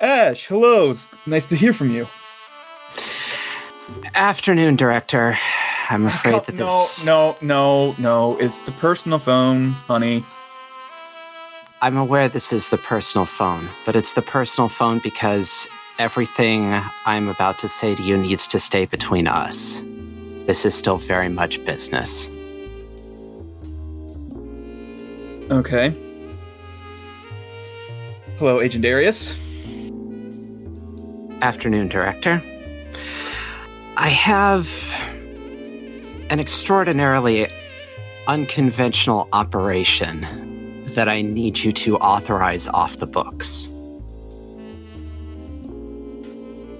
Ash, hello. It's nice to hear from you. Afternoon, Director. I'm uh, afraid Co- that no, this. no, no, no. It's the personal phone, honey. I'm aware this is the personal phone, but it's the personal phone because everything I'm about to say to you needs to stay between us. This is still very much business. Okay. Hello, Agent Darius. Afternoon, Director. I have an extraordinarily unconventional operation that I need you to authorize off the books.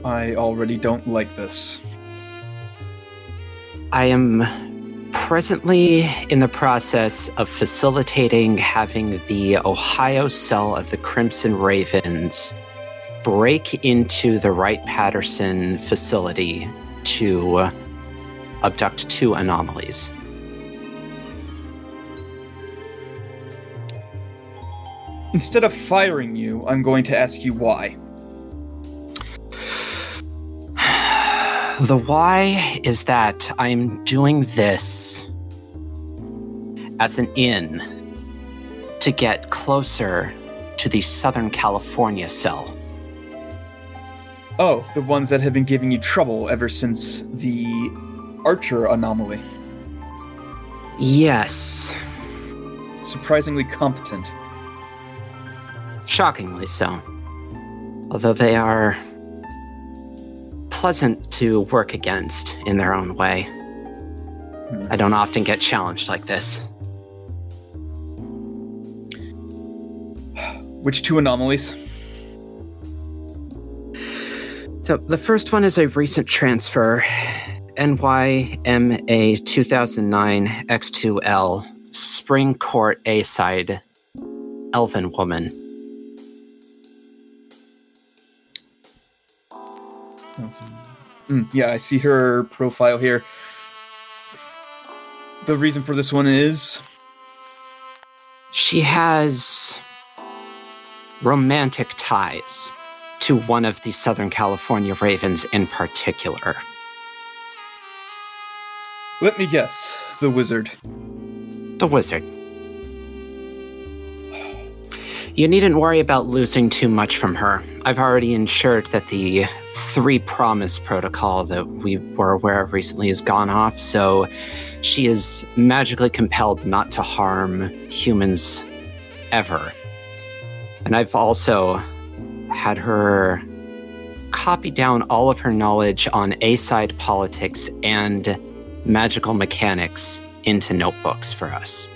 I already don't like this. I am presently in the process of facilitating having the Ohio cell of the Crimson Ravens break into the Wright Patterson facility to abduct two anomalies. Instead of firing you, I'm going to ask you why. The why is that I'm doing this as an in to get closer to the Southern California cell. Oh, the ones that have been giving you trouble ever since the Archer anomaly. Yes, Surprisingly competent. shockingly so. Although they are pleasant to work against in their own way. Hmm. I don't often get challenged like this. Which two anomalies? So the first one is a recent transfer, NYMA 2009 X2L Spring Court A side Elven Woman. Mm, yeah, I see her profile here. The reason for this one is She has romantic ties to one of the Southern California Ravens in particular. let me guess, the wizard. The wizard. You needn't worry about losing too much from her. I've already ensured that the three promise protocol that we were aware of recently has gone off, so she is magically compelled not to harm humans ever. And I've also had her copy down all of her knowledge on A side politics and magical mechanics into notebooks for us.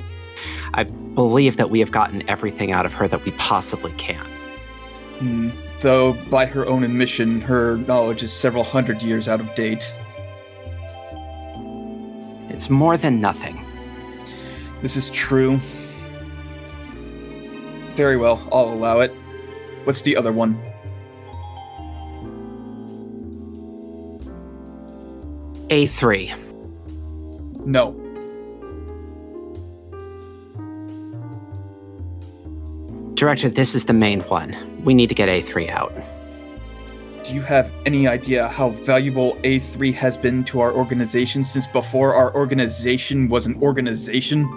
I believe that we have gotten everything out of her that we possibly can. Hmm. Though, by her own admission, her knowledge is several hundred years out of date. It's more than nothing. This is true. Very well, I'll allow it. What's the other one? A3. No. Director, this is the main one. We need to get A3 out. Do you have any idea how valuable A3 has been to our organization since before our organization was an organization?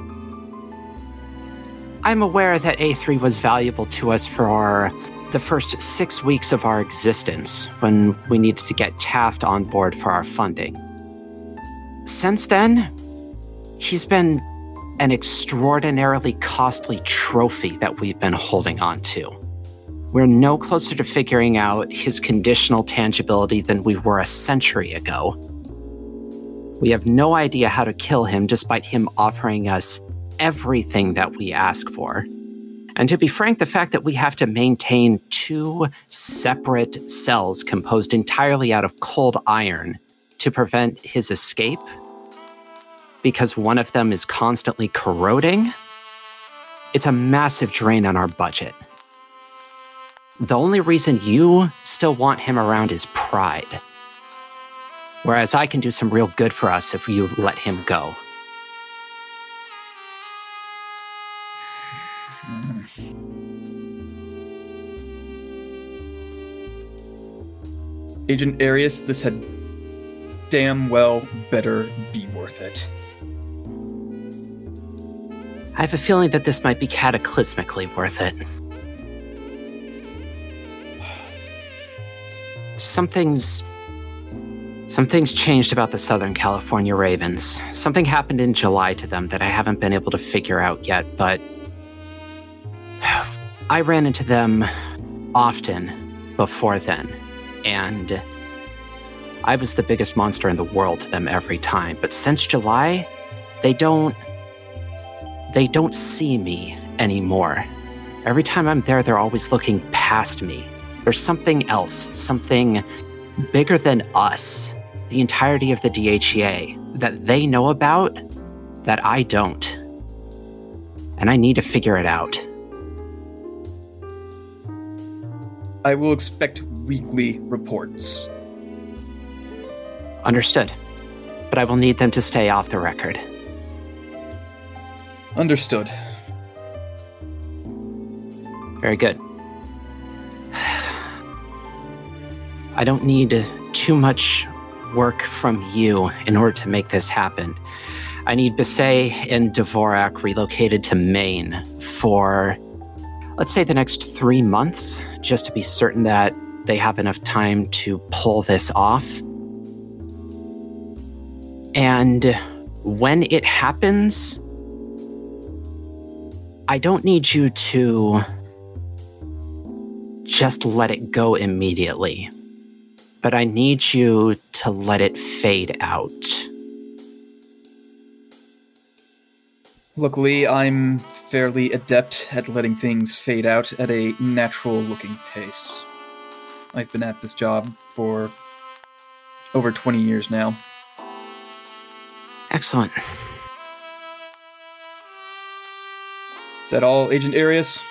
I'm aware that A3 was valuable to us for our, the first six weeks of our existence when we needed to get Taft on board for our funding. Since then, he's been an extraordinarily costly trophy that we've been holding on to. We're no closer to figuring out his conditional tangibility than we were a century ago. We have no idea how to kill him despite him offering us everything that we ask for. And to be frank, the fact that we have to maintain two separate cells composed entirely out of cold iron to prevent his escape because one of them is constantly corroding, it's a massive drain on our budget. The only reason you still want him around is pride. Whereas I can do some real good for us if you let him go. Agent Arius, this had damn well better be worth it. I have a feeling that this might be cataclysmically worth it. Something's. Something's changed about the Southern California Ravens. Something happened in July to them that I haven't been able to figure out yet, but. I ran into them often before then, and. I was the biggest monster in the world to them every time. But since July, they don't. They don't see me anymore. Every time I'm there, they're always looking past me. There's something else, something bigger than us, the entirety of the DHEA, that they know about that I don't. And I need to figure it out. I will expect weekly reports. Understood. But I will need them to stay off the record. Understood. Very good. I don't need too much work from you in order to make this happen. I need Bisset and Dvorak relocated to Maine for, let's say, the next three months, just to be certain that they have enough time to pull this off. And when it happens, I don't need you to just let it go immediately, but I need you to let it fade out. Luckily, I'm fairly adept at letting things fade out at a natural looking pace. I've been at this job for over 20 years now. Excellent. Is that all, Agent Arius?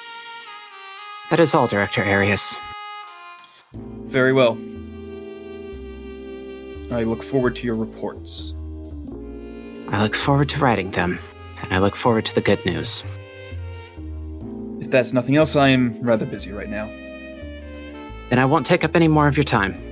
That is all, Director Arius. Very well. I look forward to your reports. I look forward to writing them, and I look forward to the good news. If that's nothing else, I am rather busy right now. Then I won't take up any more of your time.